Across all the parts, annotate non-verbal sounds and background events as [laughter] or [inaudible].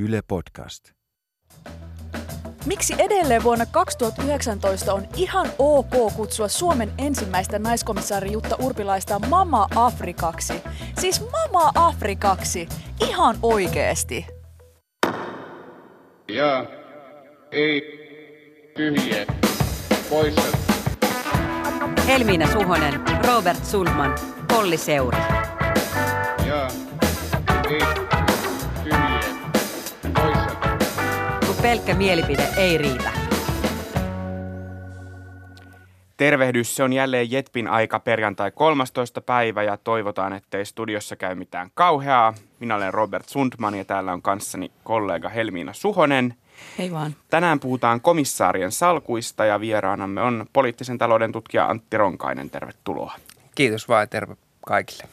Yle Podcast. Miksi edelleen vuonna 2019 on ihan ok kutsua Suomen ensimmäistä naiskomissaari Jutta Urpilaista Mama Afrikaksi? Siis Mama Afrikaksi, ihan oikeesti. Ja ei tyhjiä poissa. Helmiina Suhonen, Robert Sundman, Polli Seuri. Ja ei pelkkä mielipide ei riitä. Tervehdys, se on jälleen Jetpin aika perjantai 13. päivä ja toivotaan, ettei studiossa käy mitään kauheaa. Minä olen Robert Sundman ja täällä on kanssani kollega Helmiina Suhonen. Hei vaan. Tänään puhutaan komissaarien salkuista ja vieraanamme on poliittisen talouden tutkija Antti Ronkainen. Tervetuloa. Kiitos vaan ja terve kaikille.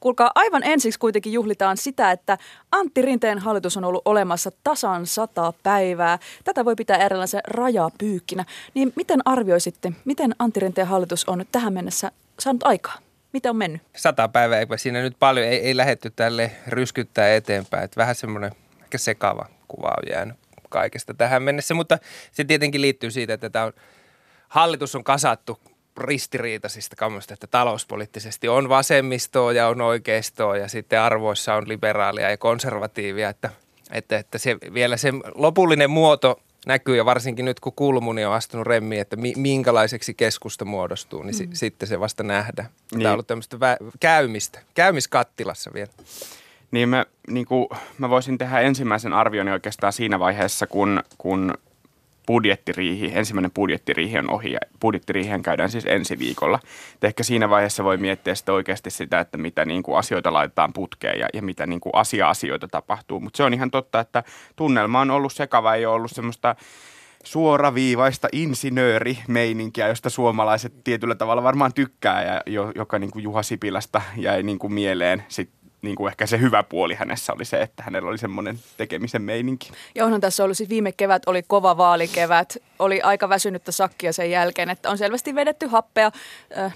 Kuulkaa, aivan ensiksi kuitenkin juhlitaan sitä, että Antti Rinteen hallitus on ollut olemassa tasan sata päivää. Tätä voi pitää eräänlaisen rajapyykkinä. Niin miten arvioisitte, miten Antti Rinteen hallitus on tähän mennessä saanut aikaa? Mitä on mennyt? Sata päivää, eipä siinä nyt paljon, ei, ei lähetty tälle ryskyttää eteenpäin. Että vähän semmoinen ehkä sekava kuva on jäänyt kaikesta tähän mennessä, mutta se tietenkin liittyy siitä, että tämä on, hallitus on kasattu ristiriitaisista kammoista, että talouspoliittisesti on vasemmistoa ja on oikeistoa ja sitten arvoissa on liberaalia ja konservatiivia, että, että, että se, vielä se lopullinen muoto näkyy ja varsinkin nyt kun Kulmuni on astunut remmiin, että mi, minkälaiseksi keskusta muodostuu, niin si, mm. sitten se vasta nähdään. Niin. Tämä on ollut tämmöistä vä- käymistä, käymiskattilassa vielä. Niin mä, niin kuin, mä voisin tehdä ensimmäisen arvioni oikeastaan siinä vaiheessa, kun, kun budjettiriihi, ensimmäinen budjettiriihi on ohi ja budjettiriihen käydään siis ensi viikolla. Et ehkä siinä vaiheessa voi miettiä sitten oikeasti sitä, että mitä niin kuin asioita laitetaan putkeen ja, ja mitä niin kuin asia-asioita tapahtuu. Mutta se on ihan totta, että tunnelma on ollut sekava, ei ole ollut semmoista suoraviivaista insinöörimeininkiä, josta suomalaiset tietyllä tavalla varmaan tykkää ja joka niin kuin Juha Sipilästä jäi niin kuin mieleen sitten niin kuin ehkä se hyvä puoli hänessä oli se, että hänellä oli semmoinen tekemisen meininki. Ja onhan tässä ollut siis viime kevät, oli kova vaalikevät, oli aika väsynyttä sakkia sen jälkeen, että on selvästi vedetty happea.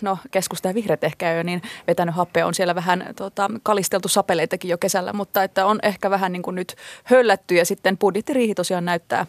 No keskusta ja vihreät ehkä jo niin vetänyt happea, on siellä vähän tota, kalisteltu sapeleitakin jo kesällä, mutta että on ehkä vähän niin kuin nyt höllätty ja sitten budjettiriihi tosiaan näyttää,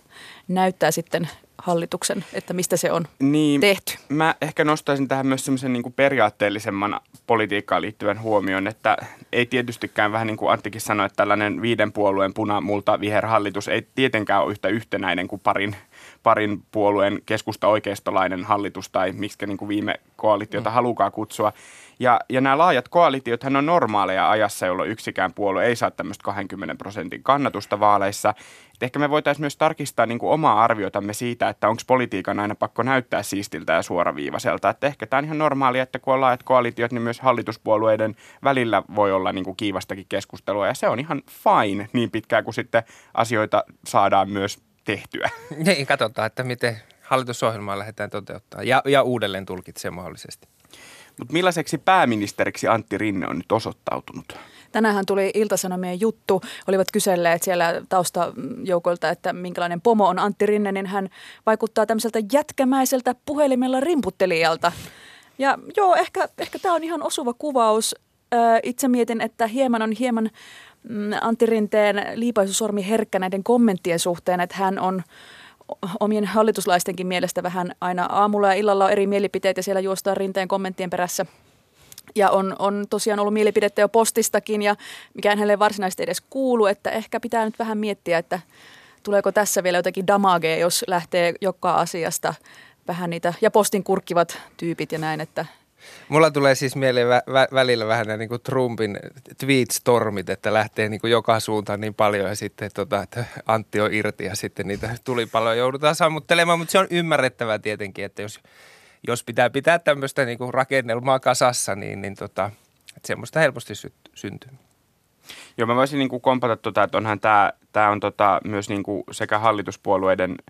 näyttää sitten hallituksen, että mistä se on niin, tehty. Mä ehkä nostaisin tähän myös semmoisen niin periaatteellisemman politiikkaan liittyvän huomion, että ei tietystikään vähän niin kuin Anttikin sanoi, että tällainen viiden puolueen puna, multa, viherhallitus ei tietenkään ole yhtä yhtenäinen kuin parin, parin puolueen keskusta oikeistolainen hallitus tai miksi niin kuin viime koalitiota mm. halukaa kutsua. Ja, ja nämä laajat koalitiothan on normaaleja ajassa, jolloin yksikään puolue ei saa tämmöistä 20 prosentin kannatusta vaaleissa. Et ehkä me voitaisiin myös tarkistaa niin kuin omaa arviotamme siitä, että onko politiikan aina pakko näyttää siistiltä ja suoraviivaiselta. Että ehkä tämä on ihan normaalia, että kun on laajat koalitiot, niin myös hallituspuolueiden välillä voi olla niin kuin kiivastakin keskustelua. Ja se on ihan fine niin pitkään kuin sitten asioita saadaan myös tehtyä. [laughs] Niin, katsotaan, että miten hallitusohjelmaa lähdetään toteuttaa ja, ja uudelleen tulkitsee mahdollisesti. Mutta millaiseksi pääministeriksi Antti Rinne on nyt osoittautunut? Tänään tuli Iltasanomien juttu, olivat kyselleet siellä taustajoukolta, että minkälainen pomo on Antti Rinne, niin hän vaikuttaa tämmöiseltä jätkämäiseltä puhelimella rimputtelijalta. Ja joo, ehkä, ehkä tämä on ihan osuva kuvaus. Itse mietin, että hieman on hieman mm, Antti Rinteen liipaisusormi herkkä näiden kommenttien suhteen, että hän on omien hallituslaistenkin mielestä vähän aina aamulla ja illalla on eri mielipiteet ja siellä juostaan rinteen kommenttien perässä. Ja on, on tosiaan ollut mielipidettä jo postistakin ja mikä hänelle varsinaisesti edes kuulu, että ehkä pitää nyt vähän miettiä, että tuleeko tässä vielä jotakin damagea, jos lähtee joka asiasta vähän niitä, ja postin kurkkivat tyypit ja näin, että Mulla tulee siis mieleen vä- vä- välillä vähän niin kuin Trumpin tweet-stormit, että lähtee niin kuin joka suuntaan niin paljon ja sitten tota, että Antti on irti ja sitten niitä tuli joudutaan sammuttelemaan, mutta se on ymmärrettävää tietenkin, että jos, jos pitää pitää tämmöistä niin kuin rakennelmaa kasassa, niin, niin tota, että semmoista helposti sy- syntyy. Joo, mä voisin niin kuin kompata tuota, että onhan tämä, tämä on tota, myös niin kuin sekä hallituspuolueiden –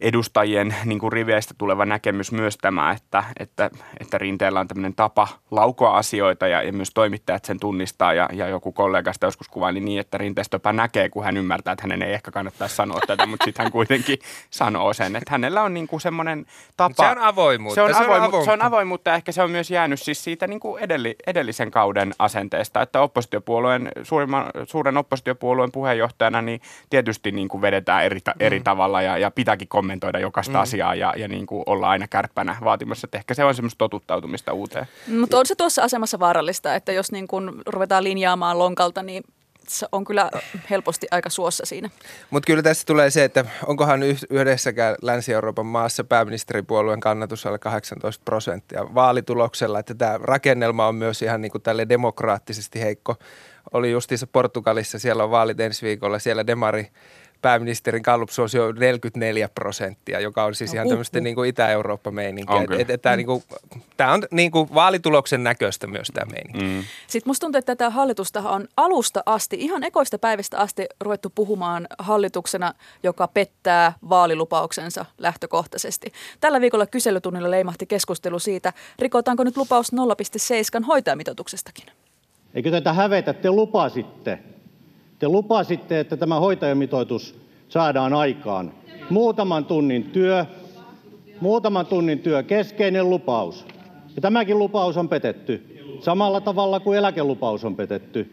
edustajien niin kuin riveistä tuleva näkemys myös tämä, että, että, että Rinteellä on tämmöinen tapa laukoa asioita ja, ja myös toimittajat sen tunnistaa ja, ja joku kollegasta joskus kuvaili niin, että Rinteestä näkee, kun hän ymmärtää, että hänen ei ehkä kannattaisi sanoa tätä, mutta sitten hän kuitenkin sanoo sen, että hänellä on niin kuin semmoinen tapa. se on avoimuutta. Se on, se on avoimu, avoimuutta. se on avoimuutta ja ehkä se on myös jäänyt siis siitä niin kuin edelli, edellisen kauden asenteesta, että oppositiopuolueen, suurimman, suuren oppositiopuolueen puheenjohtajana niin tietysti niin kuin vedetään eri, ta, eri mm. tavalla ja, ja pitääkin kommentoida jokaista mm. asiaa ja, ja niin kuin olla aina kärppänä vaatimassa, että ehkä se on semmoista totuttautumista uuteen. Mutta on se tuossa asemassa vaarallista, että jos niin kun ruvetaan linjaamaan lonkalta, niin se on kyllä helposti aika suossa siinä. Mutta kyllä tässä tulee se, että onkohan yhdessäkään Länsi-Euroopan maassa pääministeripuolueen kannatus alle 18 prosenttia vaalituloksella, että tämä rakennelma on myös ihan niin kuin tälle demokraattisesti heikko. Oli justiinsa Portugalissa, siellä on vaalit ensi viikolla, siellä Demari pääministerin Gallup-suosio on 44 prosenttia, joka on siis no, ihan tämmöistä niin kuin Itä-Eurooppa-meininkiä. Et, et, tämä, niin kuin, tämä on niin kuin vaalituloksen näköistä myös tämä meininki. Mm. Sitten musta tuntuu, että tätä hallitusta on alusta asti, ihan ekoista päivistä asti ruvettu puhumaan hallituksena, joka pettää vaalilupauksensa lähtökohtaisesti. Tällä viikolla kyselytunnilla leimahti keskustelu siitä, rikotaanko nyt lupaus 0,7 hoitajamitoituksestakin. Eikö tätä hävetä? Te lupasitte te lupasitte, että tämä hoitajamitoitus saadaan aikaan. Muutaman tunnin työ, muutaman tunnin työ, keskeinen lupaus. Ja tämäkin lupaus on petetty samalla tavalla kuin eläkelupaus on petetty.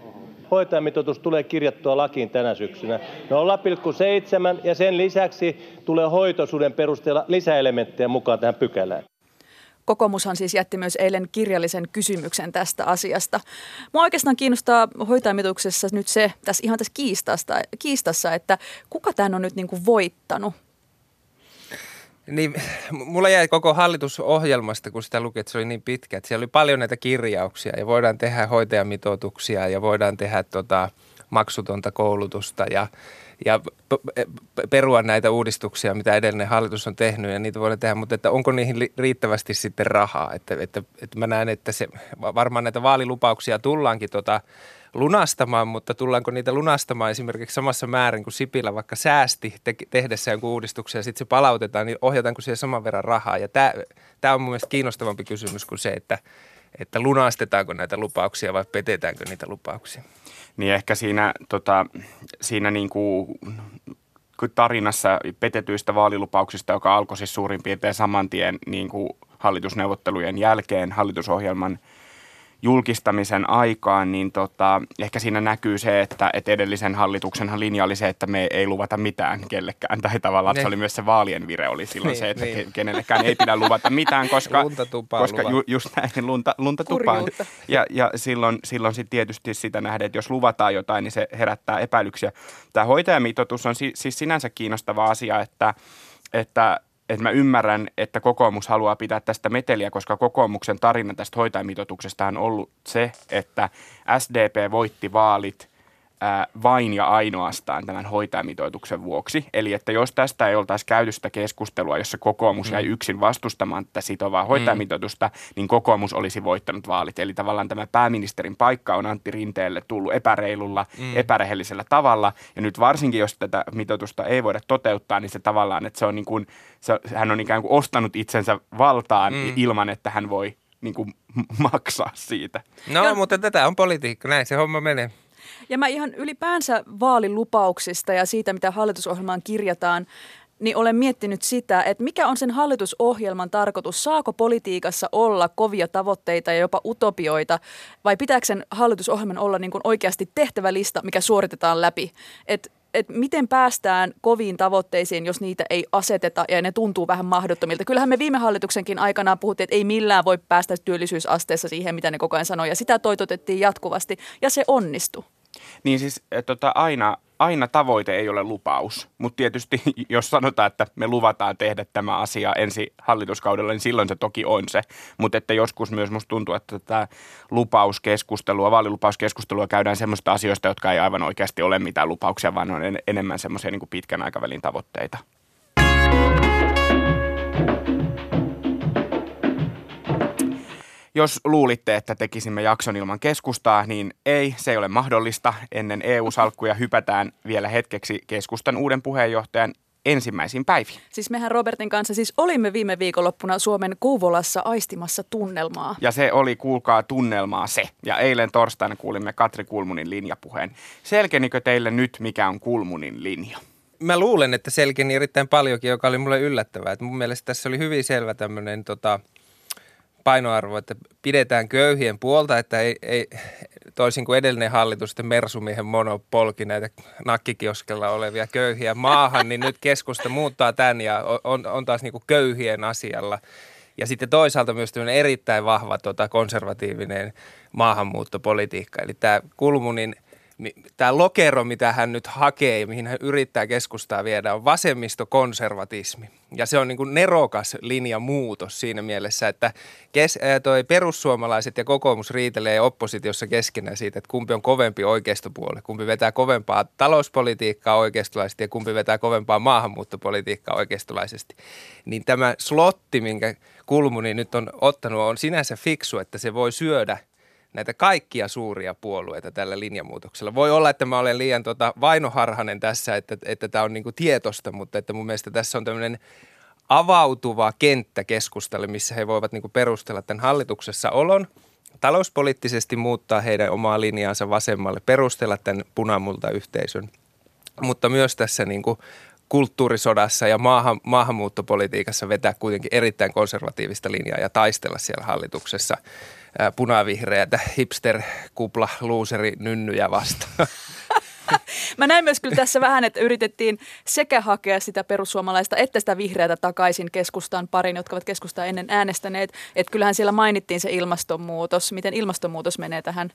Hoitajamitoitus tulee kirjattua lakiin tänä syksynä 0,7 ja sen lisäksi tulee hoitoisuuden perusteella lisäelementtejä mukaan tähän pykälään. Kokoomushan siis jätti myös eilen kirjallisen kysymyksen tästä asiasta. Mua oikeastaan kiinnostaa hoitajamituksessa nyt se, tässä ihan tässä kiistasta, kiistassa, että kuka tämän on nyt niin kuin voittanut? Niin, mulla jäi koko hallitusohjelmasta, kun sitä luki, että se oli niin pitkä, että siellä oli paljon näitä kirjauksia ja voidaan tehdä hoitajamitoituksia ja voidaan tehdä tota, maksutonta koulutusta ja ja perua näitä uudistuksia, mitä edellinen hallitus on tehnyt ja niitä voidaan tehdä, mutta että onko niihin riittävästi sitten rahaa? Että, että, että mä näen, että se, varmaan näitä vaalilupauksia tullaankin tota, lunastamaan, mutta tullaanko niitä lunastamaan esimerkiksi samassa määrin kuin Sipilä vaikka säästi te- tehdessä jonkun uudistuksen ja sitten se palautetaan, niin ohjataanko siihen saman verran rahaa? Ja tämä on mun mielestä kiinnostavampi kysymys kuin se, että, että lunastetaanko näitä lupauksia vai petetäänkö niitä lupauksia niin ehkä siinä, tota, siinä niin kuin tarinassa petetyistä vaalilupauksista, joka alkoi siis suurin piirtein saman tien niin kuin hallitusneuvottelujen jälkeen hallitusohjelman – julkistamisen aikaan, niin tota, ehkä siinä näkyy se, että, että edellisen hallituksenhan linja oli se, että me ei luvata mitään kellekään. Tai tavallaan, että se oli myös se vaalien vire oli silloin niin, se, että niin. kenellekään ei pidä luvata mitään, koska, koska ju, just näin, lunta, lunta tupaan. Ja, ja silloin, silloin sitten tietysti sitä nähdään, että jos luvataan jotain, niin se herättää epäilyksiä. Tämä hoitajamitoitus on siis sinänsä kiinnostava asia, että, että että mä ymmärrän, että kokoomus haluaa pitää tästä meteliä, koska kokoomuksen tarina tästä hoitajamitoituksesta on ollut se, että SDP voitti vaalit – vain ja ainoastaan tämän hoitajamitoituksen vuoksi. Eli että jos tästä ei oltaisi käyty sitä keskustelua, jossa kokoomus jäi mm. yksin vastustamaan tätä sitovaa mm. hoitajamitoitusta, niin kokoomus olisi voittanut vaalit. Eli tavallaan tämä pääministerin paikka on Antti Rinteelle tullut epäreilulla, mm. epärehellisellä tavalla. Ja nyt varsinkin, jos tätä mitoitusta ei voida toteuttaa, niin se tavallaan, että se on niin kuin, se, hän on ikään kuin ostanut itsensä valtaan mm. ilman, että hän voi niin kuin maksaa siitä. No, ja, mutta tätä on politiikka, näin se homma menee. Ja mä ihan ylipäänsä vaalilupauksista ja siitä, mitä hallitusohjelmaan kirjataan, niin olen miettinyt sitä, että mikä on sen hallitusohjelman tarkoitus. Saako politiikassa olla kovia tavoitteita ja jopa utopioita vai pitääkö sen hallitusohjelman olla niin kuin oikeasti tehtävälista, mikä suoritetaan läpi? Et, et miten päästään koviin tavoitteisiin, jos niitä ei aseteta ja ne tuntuu vähän mahdottomilta. Kyllähän me viime hallituksenkin aikana puhuttiin, että ei millään voi päästä työllisyysasteessa siihen, mitä ne koko ajan sanoi. Ja sitä toitotettiin jatkuvasti ja se onnistui. Niin siis tota, aina, aina tavoite ei ole lupaus, mutta tietysti [laughs] jos sanotaan, että me luvataan tehdä tämä asia ensi hallituskaudella, niin silloin se toki on se. Mutta että joskus myös musta tuntuu, että tätä lupauskeskustelua, vaalilupauskeskustelua käydään semmoista asioista, jotka ei aivan oikeasti ole mitään lupauksia, vaan on en, enemmän semmoisia niin pitkän aikavälin tavoitteita. Jos luulitte, että tekisimme jakson ilman keskustaa, niin ei, se ei ole mahdollista. Ennen EU-salkkuja hypätään vielä hetkeksi keskustan uuden puheenjohtajan ensimmäisiin päiviin. Siis mehän Robertin kanssa siis olimme viime viikonloppuna Suomen Kouvolassa aistimassa tunnelmaa. Ja se oli, kuulkaa, tunnelmaa se. Ja eilen torstaina kuulimme Katri Kulmunin linjapuheen. Selkenikö teille nyt, mikä on Kulmunin linja? Mä luulen, että selkeni erittäin paljonkin, joka oli mulle yllättävää. Että mun mielestä tässä oli hyvin selvä tämmöinen tota, painoarvo, että pidetään köyhien puolta, että ei, ei toisin kuin edellinen hallitus, että Mersumiehen mono polki näitä nakkikioskella olevia köyhiä maahan, niin nyt keskusta muuttaa tämän ja on, on taas niin kuin köyhien asialla. Ja sitten toisaalta myös erittäin vahva tota, konservatiivinen maahanmuuttopolitiikka. Eli tämä Kulmunin – tämä lokero, mitä hän nyt hakee ja mihin hän yrittää keskustaa viedä, on vasemmistokonservatismi. Ja se on niin kuin nerokas linjamuutos siinä mielessä, että kes, ää, toi perussuomalaiset ja kokoomus riitelee oppositiossa keskenään siitä, että kumpi on kovempi oikeistopuoli, kumpi vetää kovempaa talouspolitiikkaa oikeistolaisesti ja kumpi vetää kovempaa maahanmuuttopolitiikkaa oikeistolaisesti. Niin tämä slotti, minkä Kulmuni nyt on ottanut, on sinänsä fiksu, että se voi syödä – näitä kaikkia suuria puolueita tällä linjamuutoksella. Voi olla, että mä olen liian tota vainoharhanen tässä, että, että tämä on niinku tietosta, mutta että mun mielestä tässä on tämmöinen avautuva kenttä keskustalle, missä he voivat niinku perustella tämän hallituksessa olon, talouspoliittisesti muuttaa heidän omaa linjaansa vasemmalle, perustella tämän punamulta yhteisön, mutta myös tässä niinku kulttuurisodassa ja maahan, maahanmuuttopolitiikassa vetää kuitenkin erittäin konservatiivista linjaa ja taistella siellä hallituksessa – punavihreätä hipster-kupla luuseri nynnyjä vastaan. [laughs] [laughs] Mä näin myös kyllä tässä vähän, että yritettiin sekä hakea sitä perussuomalaista että sitä vihreätä takaisin keskustaan parin, jotka ovat keskustaa ennen äänestäneet. Että kyllähän siellä mainittiin se ilmastonmuutos, miten ilmastonmuutos menee tähän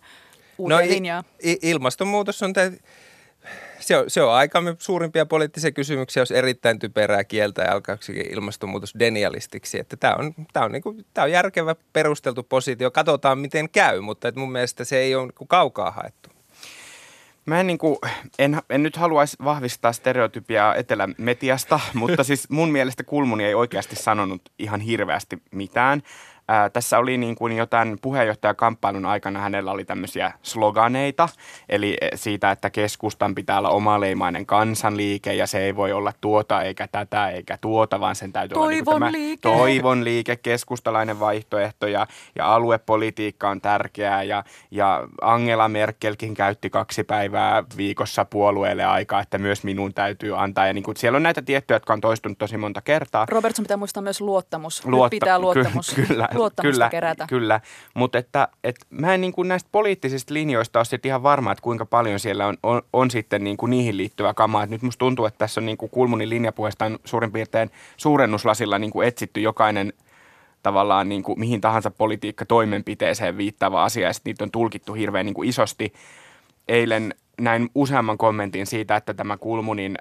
uuteen no, linjaan. I- ilmastonmuutos on te- se on, se on aikamme suurimpia poliittisia kysymyksiä, jos erittäin typerää kieltä ja alkaa ilmastonmuutos denialistiksi. Että tämä on, tämä, on niin kuin, tämä on järkevä perusteltu positio. Katsotaan, miten käy, mutta että mun mielestä se ei ole niin kaukaa haettu. Mä en, niin kuin, en, en nyt haluaisi vahvistaa stereotypiaa etelämetiasta, [laughs] mutta siis mun mielestä Kulmuni ei oikeasti sanonut ihan hirveästi mitään. Ää, tässä oli niin kuin jo tämän puheenjohtajakamppailun aikana hänellä oli tämmöisiä sloganeita, eli e, siitä, että keskustan pitää olla omaleimainen kansanliike ja se ei voi olla tuota eikä tätä eikä tuota, vaan sen täytyy toivon olla niin liike. toivon liike, keskustalainen vaihtoehto ja, ja aluepolitiikka on tärkeää ja, ja Angela Merkelkin käytti kaksi päivää viikossa puolueelle aikaa, että myös minun täytyy antaa ja niin kuin, siellä on näitä tiettyjä, jotka on toistunut tosi monta kertaa. Robertson pitää muistaa myös luottamus. Luotta- Nyt pitää luottamus. Ky- kyllä, luottamusta kyllä, kerätä. Kyllä, mutta että, että mä en niin kuin näistä poliittisista linjoista ole sitten ihan varma, että kuinka paljon siellä on, on, on sitten niin kuin niihin liittyvä kamaa. Et nyt musta tuntuu, että tässä on niin kuin Kulmunin linjapuheesta on suurin piirtein suurennuslasilla niin kuin etsitty jokainen tavallaan niin kuin mihin tahansa politiikka toimenpiteeseen viittaava asia ja niitä on tulkittu hirveän niin kuin isosti. Eilen näin useamman kommentin siitä, että tämä Kulmunin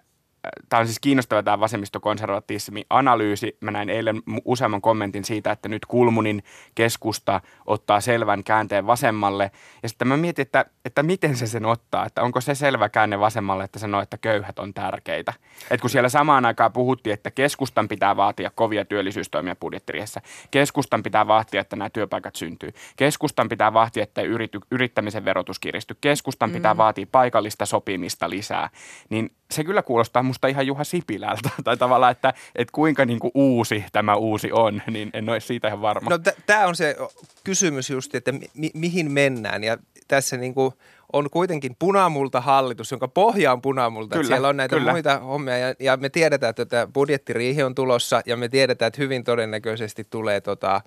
tämä on siis kiinnostava tämä vasemmistokonservatismi analyysi. Mä näin eilen useamman kommentin siitä, että nyt Kulmunin keskusta ottaa selvän käänteen vasemmalle. Ja sitten mä mietin, että, että miten se sen ottaa, että onko se selvä käänne vasemmalle, että sanoo, että köyhät on tärkeitä. Et kun siellä samaan aikaan puhuttiin, että keskustan pitää vaatia kovia työllisyystoimia budjettiriessä, keskustan pitää vaatia, että nämä työpaikat syntyy, keskustan pitää vaatia, että yrity, yrittämisen verotus kiristyy, keskustan pitää mm. vaatia paikallista sopimista lisää, niin se kyllä kuulostaa musta ihan Juha Sipilältä. [laughs] Tai tavallaan, että, että kuinka niin kuin uusi tämä uusi on, niin en ole siitä ihan varma. No t- tämä on se kysymys just, että mi- mihin mennään. Ja tässä niin kuin on kuitenkin punamulta hallitus, jonka pohja on punamulta. Kyllä, siellä on näitä kyllä. muita hommia ja, ja me tiedetään, että tämä budjettiriihi on tulossa ja me tiedetään, että hyvin todennäköisesti tulee tota,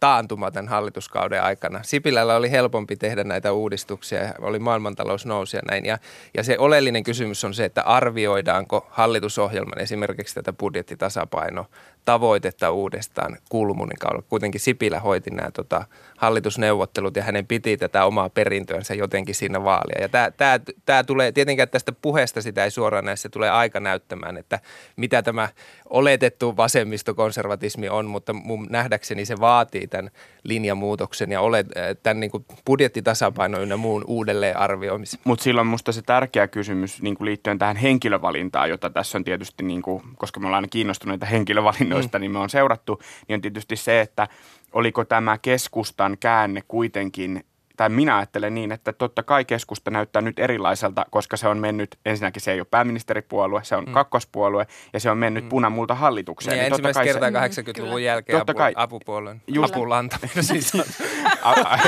taantuma tämän hallituskauden aikana. Sipilällä oli helpompi tehdä näitä uudistuksia, oli maailmantalous nousi ja näin. Ja, ja se oleellinen kysymys on se, että arvioidaanko hallitusohjelman esimerkiksi tätä budjettitasapaino tavoitetta uudestaan Kulmunin kaudella. Kuitenkin Sipilä hoiti nämä tota, hallitusneuvottelut ja hänen piti tätä omaa perintöänsä jotenkin siinä vaalia. Ja tämä, tämä, tämä tulee, tietenkään tästä puheesta sitä ei suoraan näissä tulee aika näyttämään, että mitä tämä oletettu vasemmistokonservatismi on, mutta mun nähdäkseni se vaatii tämän linjamuutoksen ja olet, tämän niin kuin budjettitasapaino ynnä muun uudelleen arvioimisen. Mutta silloin minusta se tärkeä kysymys niin kuin liittyen tähän henkilövalintaan, jota tässä on tietysti, niin kuin, koska me ollaan aina kiinnostuneita henkilövalinnoista, mm. niin me on seurattu, niin on tietysti se, että oliko tämä keskustan käänne kuitenkin tai minä ajattelen niin, että totta kai keskusta näyttää nyt erilaiselta, koska se on mennyt, ensinnäkin se ei ole pääministeripuolue, se on mm. kakkospuolue ja se on mennyt mm. punamulta hallitukseen. Niin, Niin totta ensimmäistä kai kertaa se, 80-luvun jälkeen Totta apu, kai. apupuolueen Just- apulanta. siis [laughs]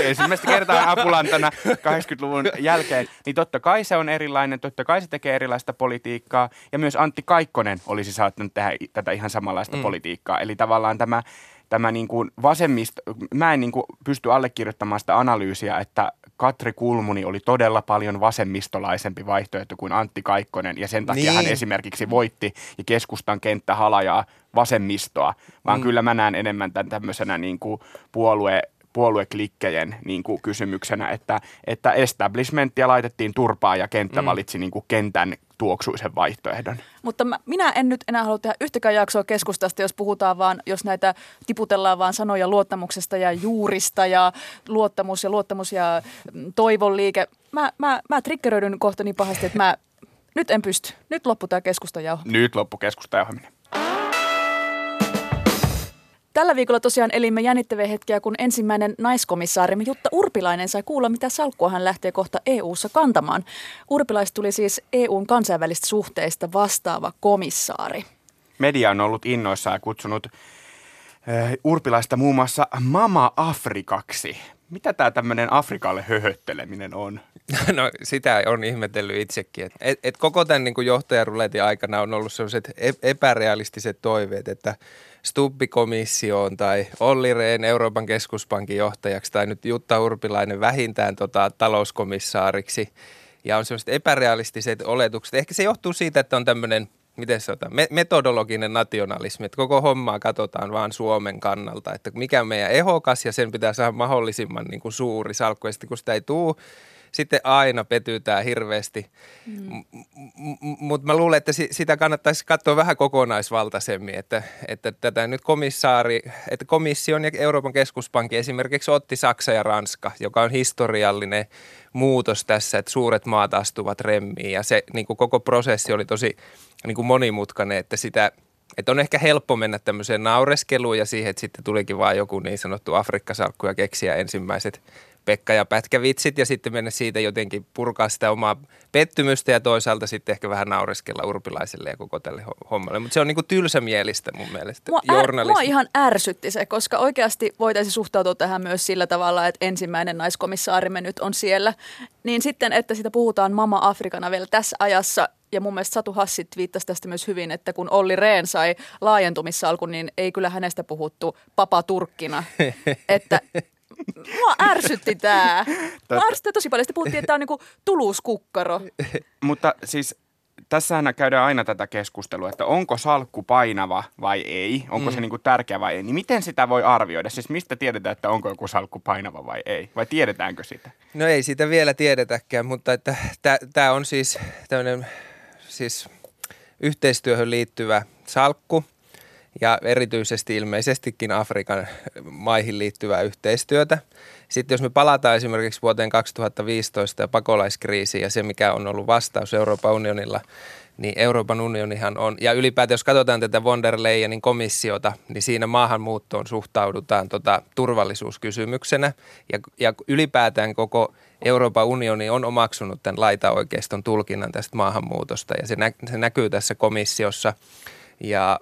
ensimmäistä kertaa apulantana 80-luvun jälkeen, niin totta kai se on erilainen, totta kai se tekee erilaista politiikkaa ja myös Antti Kaikkonen olisi saattanut tehdä tätä ihan samanlaista mm. politiikkaa. Eli tavallaan tämä, tämä niin kuin vasemmista, mä en niin kuin pysty allekirjoittamaan sitä analyysiä, että Katri Kulmuni oli todella paljon vasemmistolaisempi vaihtoehto kuin Antti Kaikkonen ja sen takia Niin. hän esimerkiksi voitti ja keskustan kenttä halajaa vasemmistoa, vaan mm. kyllä mä näen enemmän tämän tämmöisenä niin kuin puolue puolueklikkejä niin kuin kysymyksenä, että, että establishmenttia laitettiin turpaa ja kenttä mm. valitsi niin kuin kentän tuoksuisen vaihtoehdon. Mutta mä, minä en nyt enää halua tehdä yhtäkään jaksoa keskustasta, jos puhutaan vaan, jos näitä tiputellaan vaan sanoja luottamuksesta ja juurista ja luottamus ja luottamus ja mm, toivon liike. Mä, mä, mä triggeröidyn kohta niin pahasti, että mä nyt en pysty. Nyt loppu tämä keskustajauho. Nyt loppu keskustajohtaminen. Tällä viikolla tosiaan elimme jännittäviä hetkiä, kun ensimmäinen naiskomissaarimme Jutta Urpilainen sai kuulla, mitä salkkua hän lähtee kohta EU-ssa kantamaan. Urpilaista tuli siis EUn kansainvälistä suhteista vastaava komissaari. Media on ollut innoissaan ja kutsunut äh, Urpilaista muun muassa Mama Afrikaksi. Mitä tämä tämmöinen Afrikalle höhötteleminen on? [laughs] No sitä on ihmetellyt itsekin. Et, et, et koko tämän niin johtajaruletin aikana on ollut sellaiset ep- epärealistiset toiveet, että Stubbi-komissioon tai Olli Rehn Euroopan keskuspankin johtajaksi tai nyt Jutta Urpilainen vähintään tota, talouskomissaariksi. Ja on sellaiset epärealistiset oletukset. Ehkä se johtuu siitä, että on tämmöinen miten se otan, me- metodologinen nationalismi, että koko hommaa katsotaan vaan Suomen kannalta, että mikä on meidän ehokas ja sen pitää saada mahdollisimman niin kuin suuri salkku ja sitten kun sitä ei tule, sitten aina petytään hirveästi. Mm. Mutta mä luulen, että si- sitä kannattaisi katsoa vähän kokonaisvaltaisemmin, että, että tätä nyt komissaari, että komission ja Euroopan keskuspankin esimerkiksi otti Saksa ja Ranska, joka on historiallinen muutos tässä, että suuret maat astuvat remmiin ja se niin kuin koko prosessi oli tosi niin kuin monimutkainen, että sitä että on ehkä helppo mennä tämmöiseen naureskeluun ja siihen, että sitten tulikin vaan joku niin sanottu Afrikkasalkku ja keksiä ensimmäiset Pekka ja pätkävitsit ja sitten mennä siitä jotenkin purkaa sitä omaa pettymystä ja toisaalta sitten ehkä vähän naureskella urpilaiselle ja koko tälle ho- hommalle. Mutta se on niinku tylsämielistä mun mielestä. Mua, är, mua ihan ärsytti se, koska oikeasti voitaisiin suhtautua tähän myös sillä tavalla, että ensimmäinen naiskomissaarimme nyt on siellä. Niin sitten, että sitä puhutaan Mama Afrikana vielä tässä ajassa. Ja mun mielestä Satu Hassit viittasi tästä myös hyvin, että kun Olli Rehn sai laajentumissalkun, niin ei kyllä hänestä puhuttu papa Turkkina. [laughs] että mua ärsytti tämä. Mua ärsytti tosi paljon. Sitten puhuttiin, että tämä on niinku tuluuskukkaro. Mutta siis tässähän käydään aina tätä keskustelua, että onko salkku painava vai ei, onko mm. se niinku tärkeä vai ei. Niin miten sitä voi arvioida? Siis mistä tiedetään, että onko joku salkku painava vai ei? Vai tiedetäänkö sitä? No ei sitä vielä tiedetäkään, mutta että tämä on siis tämmöinen siis yhteistyöhön liittyvä salkku ja erityisesti ilmeisestikin Afrikan maihin liittyvää yhteistyötä. Sitten jos me palataan esimerkiksi vuoteen 2015 ja pakolaiskriisiin ja se, mikä on ollut vastaus Euroopan unionilla, niin Euroopan unionihan on, ja ylipäätään jos katsotaan tätä von der Leyenin komissiota, niin siinä maahanmuuttoon suhtaudutaan tota turvallisuuskysymyksenä, ja, ja ylipäätään koko Euroopan unioni on omaksunut tämän laitaoikeiston tulkinnan tästä maahanmuutosta, ja se, nä, se näkyy tässä komissiossa, ja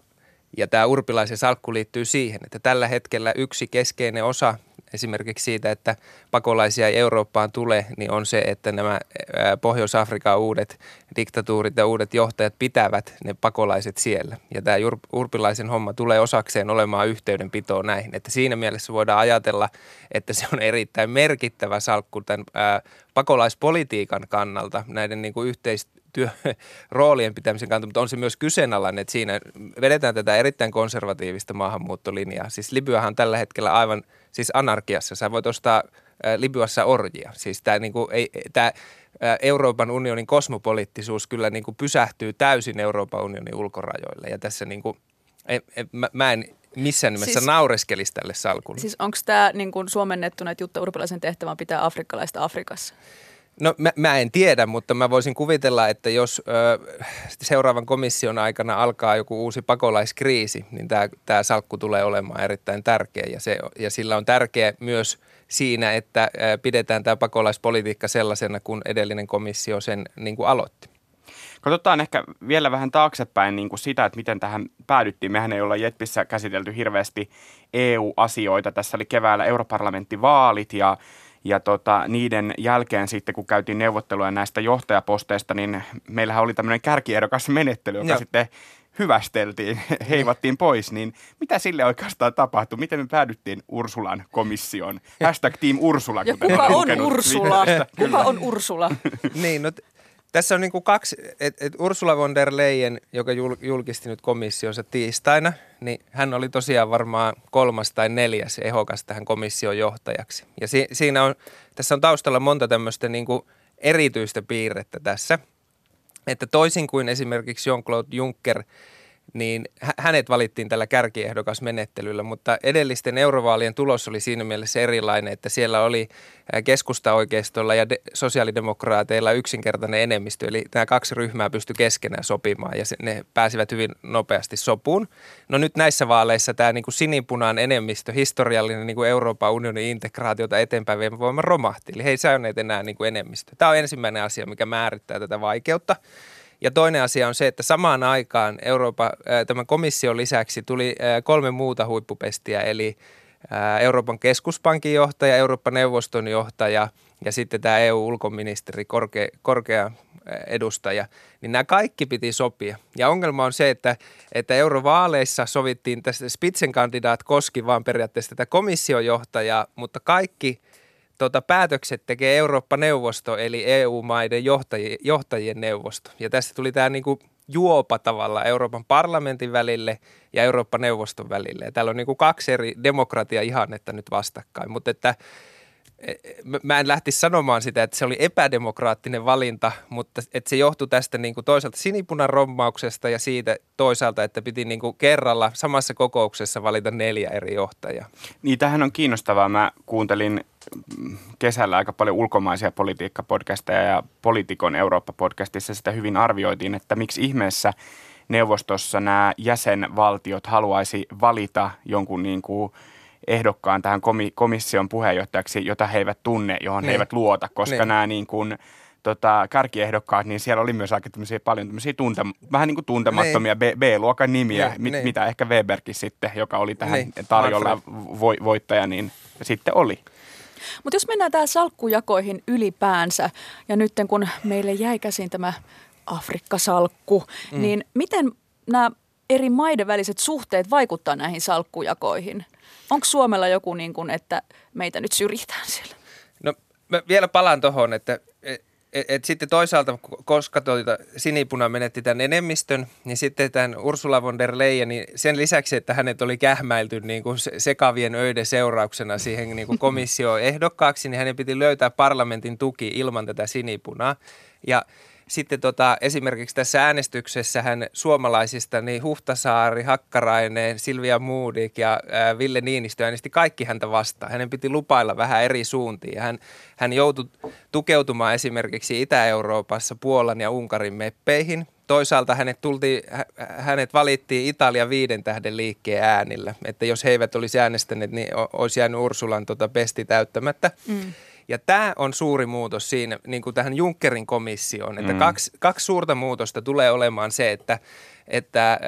ja tämä Urpilaisen salkku liittyy siihen, että tällä hetkellä yksi keskeinen osa esimerkiksi siitä, että pakolaisia ei Eurooppaan tule, niin on se, että nämä Pohjois-Afrikan uudet diktatuurit ja uudet johtajat pitävät ne pakolaiset siellä. Ja tämä Urpilaisen homma tulee osakseen olemaan yhteydenpitoa näihin. Että siinä mielessä voidaan ajatella, että se on erittäin merkittävä salkku tämän pakolaispolitiikan kannalta näiden niin kuin yhteistyötä työ, roolien pitämisen kannalta, mutta on se myös kyseenalainen, että siinä vedetään tätä erittäin konservatiivista maahanmuuttolinjaa. Siis Libyahan on tällä hetkellä aivan siis anarkiassa. Sä voit ostaa Libyassa orjia. Siis tämä niinku, ei, tää, Euroopan unionin kosmopoliittisuus kyllä niinku pysähtyy täysin Euroopan unionin ulkorajoille. Ja tässä niinku, ei, ei, mä, mä en missään nimessä siis, naureskelisi tälle salkulle. Siis onko tämä niin suomennettuna, että Jutta Urpilaisen tehtävä on pitää afrikkalaista Afrikassa? No mä, mä en tiedä, mutta mä voisin kuvitella, että jos ö, seuraavan komission aikana alkaa joku uusi pakolaiskriisi, niin tämä salkku tulee olemaan erittäin tärkeä ja, se, ja sillä on tärkeä myös siinä, että ö, pidetään tämä pakolaispolitiikka sellaisena, kun edellinen komissio sen niin kuin aloitti. Katsotaan ehkä vielä vähän taaksepäin niin kuin sitä, että miten tähän päädyttiin. Mehän ei olla Jetpissä käsitelty hirveästi EU-asioita. Tässä oli keväällä europarlamenttivaalit ja ja tota, niiden jälkeen sitten, kun käytiin neuvotteluja näistä johtajaposteista, niin meillähän oli tämmöinen kärkiedokas menettely, joka Joo. sitten hyvästeltiin, [laughs] heivattiin pois, niin mitä sille oikeastaan tapahtui? Miten me päädyttiin Ursulan komissioon? [laughs] Hashtag Team Ursula. Ja kuka on Ursula? Kuka on Ursula? niin, no tässä on niin kuin kaksi, että et Ursula von der Leyen, joka julkisti nyt komissionsa tiistaina, niin hän oli tosiaan varmaan kolmas tai neljäs ehokas tähän komission johtajaksi. Ja si, siinä on, tässä on taustalla monta tämmöistä niin kuin erityistä piirrettä tässä. Että toisin kuin esimerkiksi Jean-Claude Juncker – niin hänet valittiin tällä kärkiehdokasmenettelyllä, mutta edellisten eurovaalien tulos oli siinä mielessä erilainen, että siellä oli keskusta-oikeistolla ja de- sosiaalidemokraateilla yksinkertainen enemmistö, eli nämä kaksi ryhmää pysty keskenään sopimaan ja ne pääsivät hyvin nopeasti sopuun. No nyt näissä vaaleissa tämä niin kuin sinipunaan enemmistö, historiallinen niin kuin Euroopan unionin integraatiota eteenpäin viemä voima romahti, eli he ei saaneet enää niin kuin enemmistö. Tämä on ensimmäinen asia, mikä määrittää tätä vaikeutta. Ja toinen asia on se, että samaan aikaan Euroopan, tämän komission lisäksi tuli kolme muuta huippupestiä, eli Euroopan keskuspankin johtaja, Euroopan neuvoston johtaja ja sitten tämä EU-ulkoministeri, korkea, korkea edustaja, niin nämä kaikki piti sopia. Ja ongelma on se, että, että eurovaaleissa sovittiin tästä Spitzenkandidaat koski vaan periaatteessa tätä komissiojohtajaa, mutta kaikki tota, päätökset tekee Eurooppa-neuvosto, eli EU-maiden johtajien, johtajien neuvosto. Ja tässä tuli tämä niinku juopa tavalla Euroopan parlamentin välille ja Eurooppa-neuvoston välille. Ja täällä on niinku kaksi eri demokratia-ihannetta nyt vastakkain, mutta että mä en lähtisi sanomaan sitä, että se oli epädemokraattinen valinta, mutta että se johtui tästä niin kuin toisaalta sinipunan rommauksesta ja siitä toisaalta, että piti niin kuin kerralla samassa kokouksessa valita neljä eri johtajaa. Niin, tähän on kiinnostavaa. Mä kuuntelin kesällä aika paljon ulkomaisia politiikkapodcasteja ja Politikon Eurooppa-podcastissa sitä hyvin arvioitiin, että miksi ihmeessä neuvostossa nämä jäsenvaltiot haluaisi valita jonkun niin kuin ehdokkaan tähän komission puheenjohtajaksi, jota he eivät tunne, johon ne. he niin. eivät luota, koska ne. Niin. nämä niin kuin, tota, kärkiehdokkaat, niin siellä oli myös aika tämmöisiä, paljon tämmöisiä tunte, vähän niin kuin tuntemattomia niin. B-luokan nimiä, ne, mit, ne. mitä ehkä Weberkin sitten, joka oli tähän ne. tarjolla vo, voittaja, niin sitten oli. Mutta jos mennään tähän salkkujakoihin ylipäänsä, ja nyt kun meille jäi käsin tämä Afrikka-salkku, mm. niin miten nämä eri maiden väliset suhteet vaikuttaa näihin salkkujakoihin? Onko Suomella joku, niin kuin, että meitä nyt syrjitään siellä? No mä vielä palaan tuohon, että et, et sitten toisaalta, koska tuota sinipuna menetti tämän enemmistön, niin sitten tämän Ursula von der Leyen, niin sen lisäksi, että hänet oli kähmäilty niin kuin sekavien öiden seurauksena siihen niin kuin komissio ehdokkaaksi, niin hänen piti löytää parlamentin tuki ilman tätä sinipunaa. Ja sitten tota, esimerkiksi tässä äänestyksessä hän suomalaisista, niin Huhtasaari, Hakkarainen, Silvia Moodik ja ää, Ville Niinistö äänesti kaikki häntä vastaan. Hänen piti lupailla vähän eri suuntiin. Hän, hän joutui tukeutumaan esimerkiksi Itä-Euroopassa Puolan ja Unkarin meppeihin. Toisaalta hänet, tultiin, hänet valittiin Italian viiden tähden liikkeen äänillä, että jos he eivät olisi äänestäneet, niin olisi jäänyt Ursulan tota pesti täyttämättä. Mm. Ja tämä on suuri muutos siinä niin kuin tähän Junckerin komissioon, että mm. kaksi, kaksi suurta muutosta tulee olemaan se, että että äh,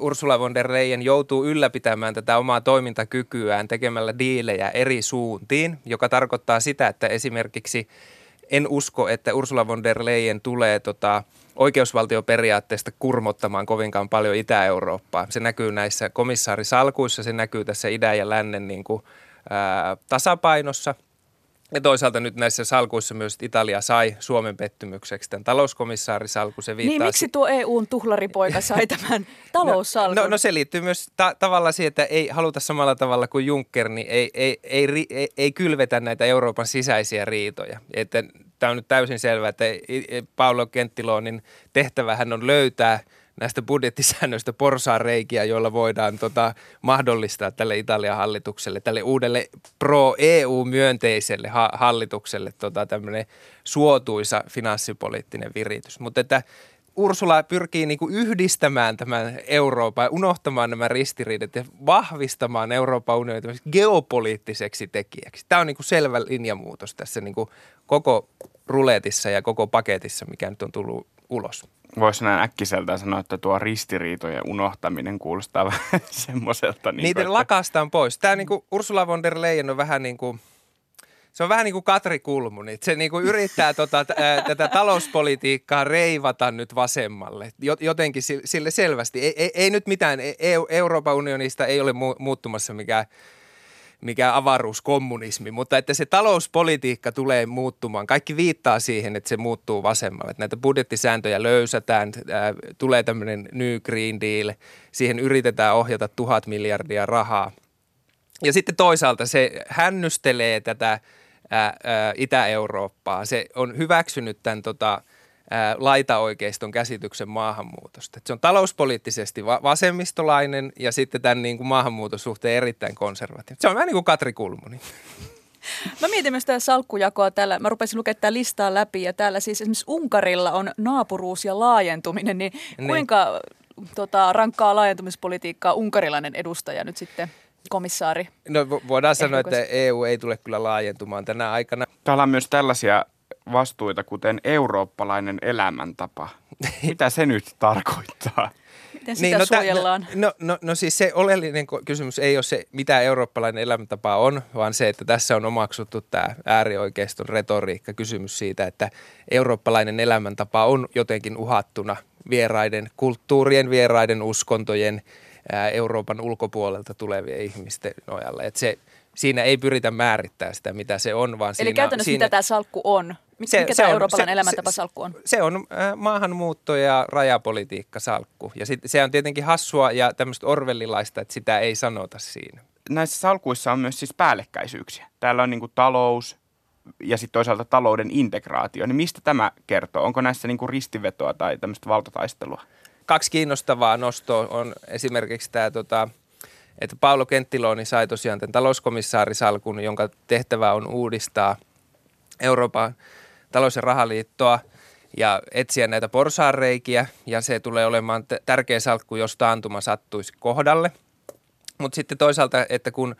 Ursula von der Leyen joutuu ylläpitämään tätä omaa toimintakykyään tekemällä diilejä eri suuntiin, joka tarkoittaa sitä, että esimerkiksi en usko, että Ursula von der Leyen tulee tota, oikeusvaltioperiaatteesta kurmottamaan kovinkaan paljon Itä-Eurooppaa. Se näkyy näissä komissaarisalkuissa, se näkyy tässä idän ja lännen niin kuin, ää, tasapainossa – ja toisaalta nyt näissä salkuissa myös Italia sai Suomen pettymykseksi tämän talouskomissaarisalku. Se niin miksi tuo EUn tuhlaripoika sai [laughs] tämän taloussalkun? No, no, no se liittyy myös ta- tavallaan siihen, että ei haluta samalla tavalla kuin Juncker, niin ei, ei, ei, ei, ei kylvetä näitä Euroopan sisäisiä riitoja. Että tämä on nyt täysin selvää, että Paolo Kenttilonin tehtävähän on löytää näistä budjettisäännöistä porsaanreikiä, joilla voidaan tota, mahdollistaa tälle Italian hallitukselle, tälle uudelle pro-EU-myönteiselle ha- hallitukselle tota, tämmöinen suotuisa finanssipoliittinen viritys. Mutta että Ursula pyrkii niin kuin yhdistämään tämän Euroopan, unohtamaan nämä ristiriidat ja vahvistamaan Euroopan unionin geopoliittiseksi tekijäksi. Tämä on niin kuin selvä linjamuutos tässä niin kuin koko ruletissa ja koko paketissa, mikä nyt on tullut ulos. Voisi näin äkkiseltään sanoa, että tuo ristiriitojen unohtaminen kuulostaa [laughs] vähän semmoiselta. Niin Niitä että... lakastaan pois. Tämä niin kuin Ursula von der Leyen on vähän niin kuin, se on vähän niin kuin Katri Kulmuni. Se niin kuin yrittää tota, tätä talouspolitiikkaa reivata nyt vasemmalle. Jotenkin sille selvästi. Ei, ei, ei nyt mitään. EU, Euroopan unionista ei ole muuttumassa mikään mikä avaruuskommunismi, mutta että se talouspolitiikka tulee muuttumaan. Kaikki viittaa siihen, että se muuttuu vasemmalle. Että näitä budjettisääntöjä löysätään, ää, tulee tämmöinen New Green Deal, siihen yritetään ohjata tuhat miljardia rahaa. Ja sitten toisaalta se hännystelee tätä ää, ää, Itä-Eurooppaa. Se on hyväksynyt tämän tota, laitaoikeiston käsityksen maahanmuutosta. se on talouspoliittisesti va- vasemmistolainen ja sitten tämän niin kuin maahanmuuton suhteen erittäin konservatiivinen. Se on vähän niin kuin Katri Kulmuni. [laughs] Mä mietin myös tätä salkkujakoa täällä. Mä rupesin lukemaan tätä listaa läpi ja täällä siis esimerkiksi Unkarilla on naapuruus ja laajentuminen, niin, niin. kuinka tota, rankkaa laajentumispolitiikkaa unkarilainen edustaja nyt sitten komissaari? No voidaan sanoa, että EU ei tule kyllä laajentumaan tänä aikana. Täällä on myös tällaisia vastuita, kuten eurooppalainen elämäntapa. Mitä se nyt tarkoittaa? Miten sitä niin, no, suojellaan? No, no, no, no siis se oleellinen kysymys ei ole se, mitä eurooppalainen elämäntapa on, vaan se, että tässä on omaksuttu tämä äärioikeiston retoriikka, kysymys siitä, että eurooppalainen elämäntapa on jotenkin uhattuna vieraiden kulttuurien, vieraiden uskontojen, Euroopan ulkopuolelta tulevien ihmisten nojalla. Että se, siinä ei pyritä määrittämään sitä, mitä se on, vaan Eli siinä, käytännössä siinä, mitä tämä salkku on? Mikä se, tämä eurooppalainen elämäntapa salkku on? Se on äh, maahanmuutto- ja rajapolitiikka salkku. Ja sit, se on tietenkin hassua ja tämmöistä orvellilaista, että sitä ei sanota siinä. Näissä salkuissa on myös siis päällekkäisyyksiä. Täällä on niin kuin talous ja sitten toisaalta talouden integraatio. Niin mistä tämä kertoo? Onko näissä niin kuin ristivetoa tai tämmöistä valtataistelua? Kaksi kiinnostavaa nostoa on esimerkiksi tämä tota, että Paolo Kenttiloni sai tosiaan tämän talouskomissaarisalkun, jonka tehtävä on uudistaa Euroopan talous- ja rahaliittoa ja etsiä näitä porsaanreikiä ja se tulee olemaan tärkeä salkku, jos taantuma sattuisi kohdalle. Mutta sitten toisaalta, että kun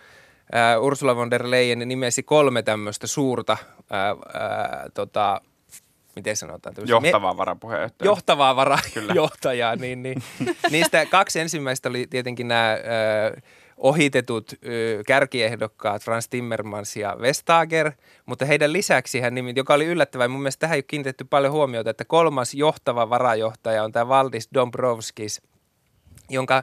Ursula von der Leyen nimesi kolme tämmöistä suurta ää, ää, tota, miten sanotaan? Johtavaa me, varapuheenjohtajaa. Johtavaa varajohtajaa, [laughs] niin, niin [laughs] niistä kaksi ensimmäistä oli tietenkin nämä ö, ohitetut ö, kärkiehdokkaat Frans Timmermans ja Vestager, mutta heidän lisäksi hän nimi, joka oli yllättävää, mun mielestä tähän ei ole kiinnitetty paljon huomiota, että kolmas johtava varajohtaja on tämä Valdis Dombrovskis, jonka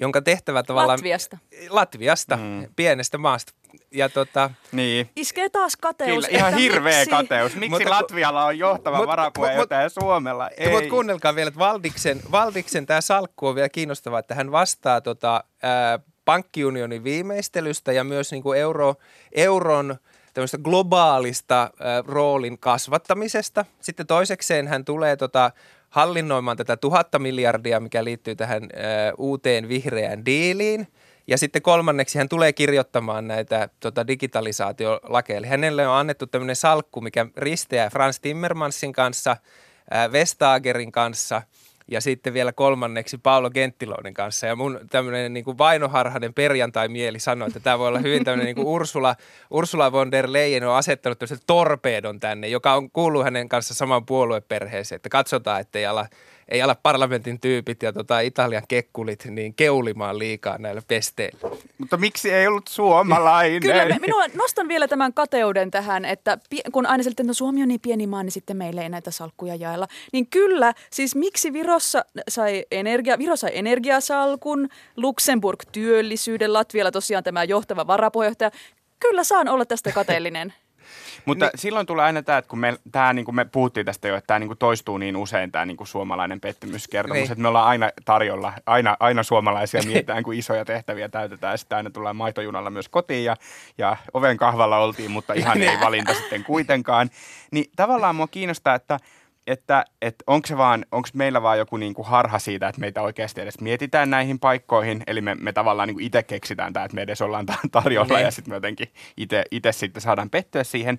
jonka tehtävä tavallaan... Latviasta. Latviasta, mm. pienestä maasta. Ja tota, niin. Iskee taas kateus. Kyllä, ihan hirveä miksi? kateus. Miksi mutta, Latvialla on johtava mut, varapuheenjohtaja ja Suomella ei? Mutta kuunnelkaa vielä, että Valdiksen, Valdiksen tämä salkku on vielä kiinnostavaa, että hän vastaa tota, ää, pankkiunionin viimeistelystä ja myös niinku euro, euron tämmöistä globaalista ää, roolin kasvattamisesta. Sitten toisekseen hän tulee tota, hallinnoimaan tätä tuhatta miljardia, mikä liittyy tähän ö, uuteen vihreään diiliin. Ja sitten kolmanneksi hän tulee kirjoittamaan näitä tota, digitalisaatiolakeja. Eli hänelle on annettu tämmöinen salkku, mikä risteää Frans Timmermansin kanssa, Vestagerin kanssa – ja sitten vielä kolmanneksi Paolo Genttiloinen kanssa. Ja mun tämmöinen niin kuin vainoharhainen perjantai-mieli sanoi, että tämä voi olla hyvin tämmöinen niin kuin Ursula, Ursula von der Leyen on asettanut tämmöisen torpeedon tänne, joka on kuullut hänen kanssa saman puolueperheeseen, että katsotaan, ettei ala ei ala parlamentin tyypit ja tota Italian kekkulit niin keulimaan liikaa näillä pesteillä. Mutta miksi ei ollut suomalainen? Kyllä, minua nostan vielä tämän kateuden tähän, että kun aina sieltä, että no Suomi on niin pieni maa, niin sitten meille ei näitä salkkuja jaella. Niin kyllä, siis miksi Virossa sai energia, Viro sai energiasalkun, Luxemburg työllisyyden, Latvialla tosiaan tämä johtava varapuheenjohtaja. Kyllä saan olla tästä kateellinen. Mutta niin. silloin tulee aina tämä, että kun me, tää, niin kuin me puhuttiin tästä jo, että tämä niin kuin toistuu niin usein tämä niin kuin suomalainen pettymyskertomus, niin. että me ollaan aina tarjolla, aina, aina suomalaisia [laughs] mietitään, kun isoja tehtäviä täytetään, sitten aina tullaan maitojunalla myös kotiin, ja, ja oven kahvalla oltiin, mutta ihan ei [laughs] valinta sitten kuitenkaan. Niin tavallaan mua kiinnostaa, että että, että onko se vaan, onko meillä vaan joku niin kuin harha siitä, että meitä oikeasti edes mietitään näihin paikkoihin, eli me, me tavallaan niin itse keksitään tämä, että me edes ollaan tarjolla Niin. ja sitten me jotenkin itse sitten saadaan pettyä siihen.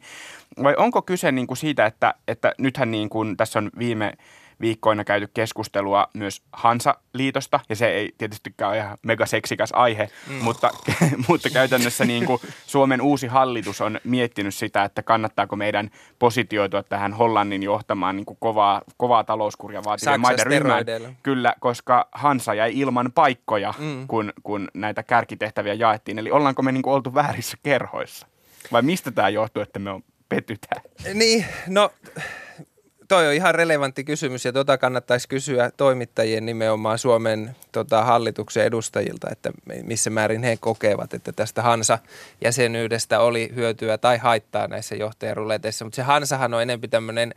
Vai onko kyse niin kuin siitä, että, että nythän niin kuin tässä on viime viikkoina käyty keskustelua myös Hansa-liitosta, ja se ei tietystikään ole ihan megaseksikäs aihe, mm. mutta, [laughs] mutta käytännössä niin kuin Suomen uusi hallitus on miettinyt sitä, että kannattaako meidän positioitua tähän Hollannin johtamaan niin kuin kovaa, kovaa talouskuria vaativien maiden ryhmään. Kyllä, koska Hansa jäi ilman paikkoja, mm. kun, kun näitä kärkitehtäviä jaettiin. Eli ollaanko me niin kuin oltu väärissä kerhoissa? Vai mistä tämä johtuu, että me on petytään? Niin, no toi on ihan relevantti kysymys ja tota kannattaisi kysyä toimittajien nimenomaan Suomen tota, hallituksen edustajilta, että missä määrin he kokevat, että tästä Hansa-jäsenyydestä oli hyötyä tai haittaa näissä johtajaruleteissa. Mutta se Hansahan on enempi tämmöinen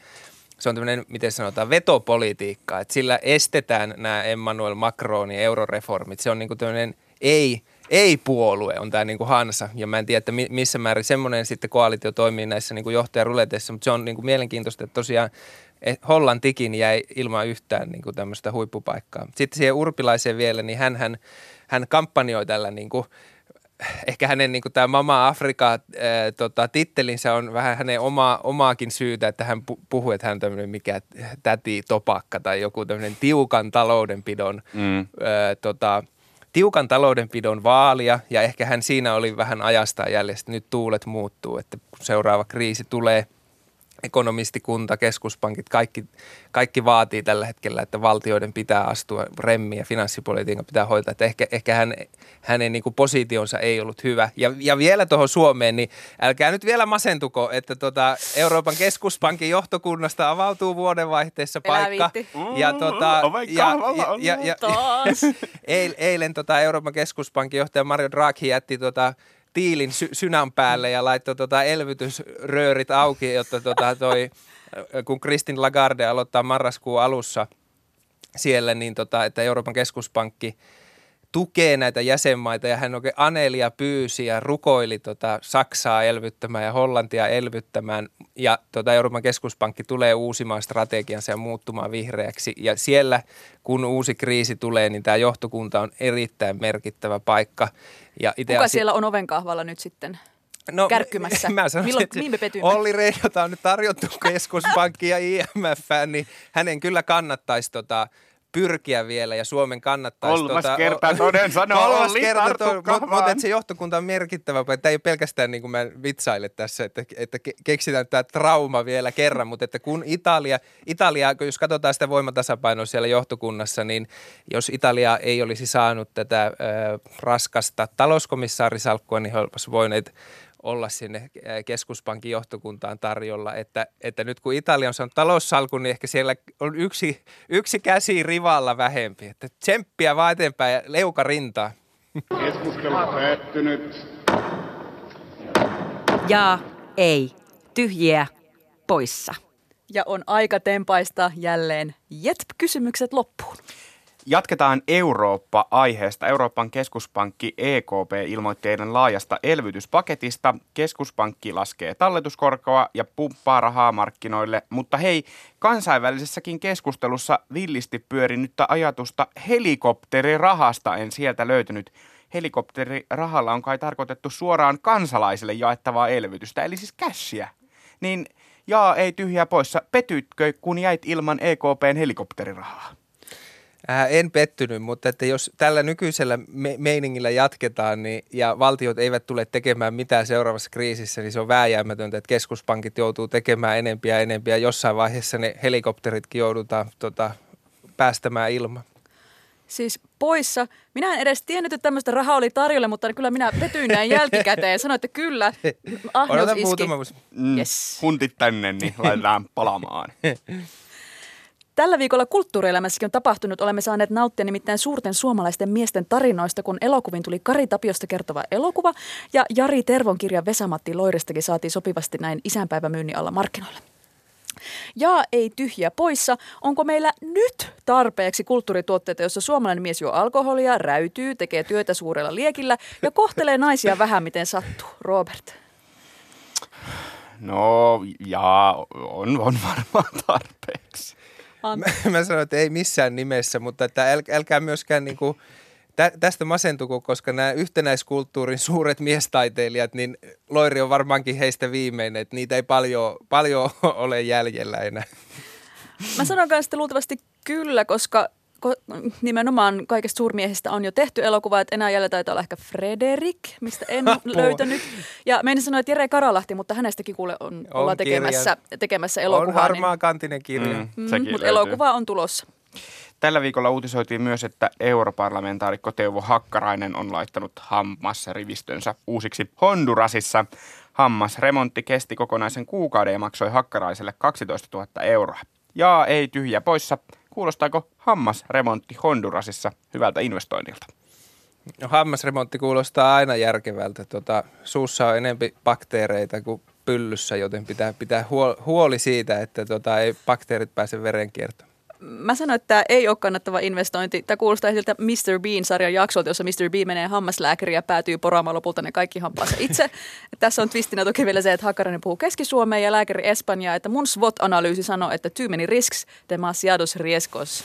se on tämmöinen, miten sanotaan, vetopolitiikka, että sillä estetään nämä Emmanuel Macronin euroreformit. Se on niin kuin tämmöinen ei, ei-puolue on tämä niin kuin Hansa, ja mä en tiedä, että mi- missä määrin semmoinen sitten koalitio toimii näissä niin kuin johtajaruleteissa, mutta se on niin kuin mielenkiintoista, että tosiaan eh, Hollantikin jäi ilman yhtään niin kuin tämmöistä huippupaikkaa. Sitten siihen Urpilaiseen vielä, niin hän, hän, hän kampanjoi tällä niin kuin ehkä hänen niin tämä Mama Afrika ää, tota, tittelinsä on vähän hänen oma, omaakin syytä, että hän pu- puhuu, että hän on tämmöinen mikä täti topakka tai joku tämmöinen tiukan taloudenpidon Mm. ää, tota, tiukan taloudenpidon vaalia ja ehkä hän siinä oli vähän ajastaan jäljessä, että nyt tuulet muuttuu, että kun seuraava kriisi tulee – ekonomistikunta, keskuspankit, kaikki, kaikki vaatii tällä hetkellä, että valtioiden pitää astua remmiin ja finanssipolitiikan pitää hoitaa. Että ehkä, ehkä hän, hänen niin kuin positionsa ei ollut hyvä. Ja, ja vielä tuohon Suomeen, niin älkää nyt vielä masentuko, että tota Euroopan keskuspankin johtokunnasta avautuu vuodenvaihteessa paikka. Ja, tota, Oh ja, ja, ja, ja, [laughs] eilen tota Euroopan keskuspankin johtaja Mario Draghi jätti tota tiilin sy- synän päälle ja laittoi tota elvytysröörit auki, jotta tota toi, kun Kristin Lagarde aloittaa marraskuun alussa siellä, niin tota, että Euroopan keskuspankki tukee näitä jäsenmaita ja hän oikein Anelia pyysi ja rukoili tota Saksaa elvyttämään ja Hollantia elvyttämään ja tota Euroopan keskuspankki tulee uusimaan strategiansa ja muuttumaan vihreäksi ja siellä kun uusi kriisi tulee, niin tämä johtokunta on erittäin merkittävä paikka. Ja itse Kuka asi- siellä on oven kahvalla nyt sitten? No, kärkkymässä? [laughs] Mä sanoisin, Milloin- että mihin me? Olli Rehn, jota on nyt tarjottu keskuspankki ja IMF, niin hänen kyllä kannattaisi tota, pyrkiä vielä ja Suomen kannattaisi... Kolmas tota, kerta [laughs] toden sanoo Kolmas Olli, kerta, tartu mutta mut, et se johtokunta on merkittävä. Tämä ei ole pelkästään niin kuin mä vitsailen tässä, että, että ke- keksitään tämä trauma vielä kerran, mutta että kun Italia, Italia, jos katsotaan sitä voimatasapainoa siellä johtokunnassa, niin jos Italia ei olisi saanut tätä äh, raskasta talouskomissaarisalkkua, niin he olisivat voineet olla sinne äh, keskuspankin johtokuntaan tarjolla, että, että nyt kun Italia on saanut taloussalkun, niin ehkä siellä on yksi, yksi käsi rivalla vähempi. Että tsemppiä vaan eteenpäin ja leuka rintaa. Keskustelu päättynyt. Ja ei. Tyhjiä poissa. Ja on aika tempaista jälleen JETP-kysymykset loppuun. Jatketaan Eurooppa-aiheesta. Euroopan keskuspankki EKP ilmoitti eilen laajasta elvytyspaketista. Keskuspankki laskee talletuskorkoa ja pumppaa rahaa markkinoille, mutta hei, kansainvälisessäkin keskustelussa villisti pyörinyttä ajatusta helikopterirahasta en sieltä löytynyt. Helikopterirahalla on kai tarkoitettu suoraan kansalaisille jaettavaa elvytystä, eli siis cashia. Niin jaa, ei tyhjää poissa. Petytkö, kun jäit ilman EKPn helikopterirahaa? Ää, en pettynyt, mutta että jos tällä nykyisellä me- meiningillä jatketaan niin, ja valtiot eivät tule tekemään mitään seuraavassa kriisissä, niin se on vääjäämätöntä, että keskuspankit joutuu tekemään enempiä ja enempiä. Jossain vaiheessa ne helikopteritkin joudutaan tota, päästämään ilman. Siis poissa. Minä en edes tiennyt, että tämmöistä rahaa oli tarjolla, mutta kyllä minä petyin näin [laughs] jälkikäteen. Sanoin, että kyllä, ahneus Odotan iski. muutama vuosi. Mm, Yes. Huntit tänne, niin laitetaan palamaan. [laughs] Tällä viikolla kulttuurielämässäkin on tapahtunut. Olemme saaneet nauttia nimittäin suurten suomalaisten miesten tarinoista, kun elokuvin tuli Kari Tapiosta kertova elokuva. Ja Jari Tervon kirja Vesamatti Loiristakin saatiin sopivasti näin isänpäivämyynnin alla markkinoille. Ja ei tyhjä poissa. Onko meillä nyt tarpeeksi kulttuurituotteita, jossa suomalainen mies juo alkoholia, räytyy, tekee työtä suurella liekillä ja kohtelee naisia vähän miten sattuu? Robert. No, jaa, on, on varmaan tarpeeksi. Mä, [laughs] mä sanoin, että ei missään nimessä, mutta että äl, älkää myöskään niinku, tä, tästä masentuko, koska nämä yhtenäiskulttuurin suuret [laughs] miestaiteilijat, niin Loiri on varmaankin heistä viimeinen, että niitä ei paljon, paljon [laughs] ole jäljellä enää. Mä sanon kanssa luultavasti kyllä, koska nimenomaan kaikista suurmiehistä on jo tehty elokuva, että enää jäljellä taitaa olla ehkä Frederik, mistä en löytänyt. Ja menin sanoa, että Jere Karalahti, mutta hänestäkin kuule on, On ollaan tekemässä, tekemässä elokuvaa. On harmaa kantinen kirja. Mm, Mm, mutta elokuva on tulossa. Tällä viikolla uutisoitiin myös, että europarlamentaarikko Teuvo Hakkarainen on laittanut hammasrivistönsä uusiksi Hondurasissa. Hammasremontti kesti kokonaisen kuukauden ja maksoi Hakkaraiselle 12 000 euroa. Ja ei tyhjä poissa. Kuulostaako hammasremontti Hondurasissa hyvältä investoinnilta? No, hammasremontti kuulostaa aina järkevältä. Tota, suussa on enempi bakteereita kuin pyllyssä, joten pitää pitää huol- huoli siitä, että tota, ei bakteerit pääse verenkiertoon. Mä sanoin, että ei ole kannattava investointi. Tämä kuulostaa siltä Mr. Bean-sarjan jaksolta, jossa Mr. Bean menee hammaslääkäriin ja päätyy poraamaan lopulta ne kaikki hampaansa itse. Tässä on twistinä toki vielä se, että Hakkarainen puhuu Keski-Suomeen ja lääkäri Espanjaa, että mun SWOT-analyysi sanoo, että too many risks, demasiados riesgos.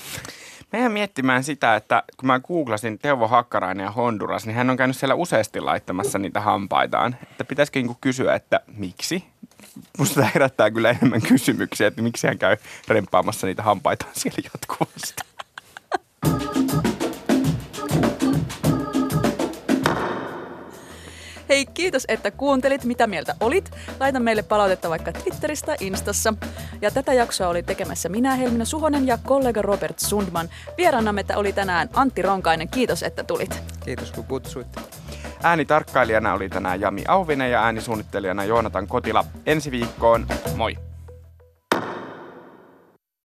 Mä jäin miettimään sitä, että kun mä googlasin Teuvo Hakkarainen ja Honduras, niin hän on käynyt siellä useasti laittamassa niitä hampaitaan. Että pitäisikö niinku kysyä, että miksi? Musta tämä herättää kyllä enemmän kysymyksiä, että miksi hän käy remppaamassa niitä hampaitaan siellä jatkuvasti. Hei, kiitos, että kuuntelit. Mitä mieltä olit? Laita meille palautetta vaikka Twitteristä, Instassa. Ja tätä jaksoa oli tekemässä minä, Helmina Suhonen ja kollega Robert Sundman. Vieraanamme oli tänään Antti Ronkainen. Kiitos, että tulit. Kiitos kun kutsuitte. Äänitarkkailijana oli tänään Jami Auvinen ja äänisuunnittelijana Joonatan Kotila. Ensi viikkoon, moi!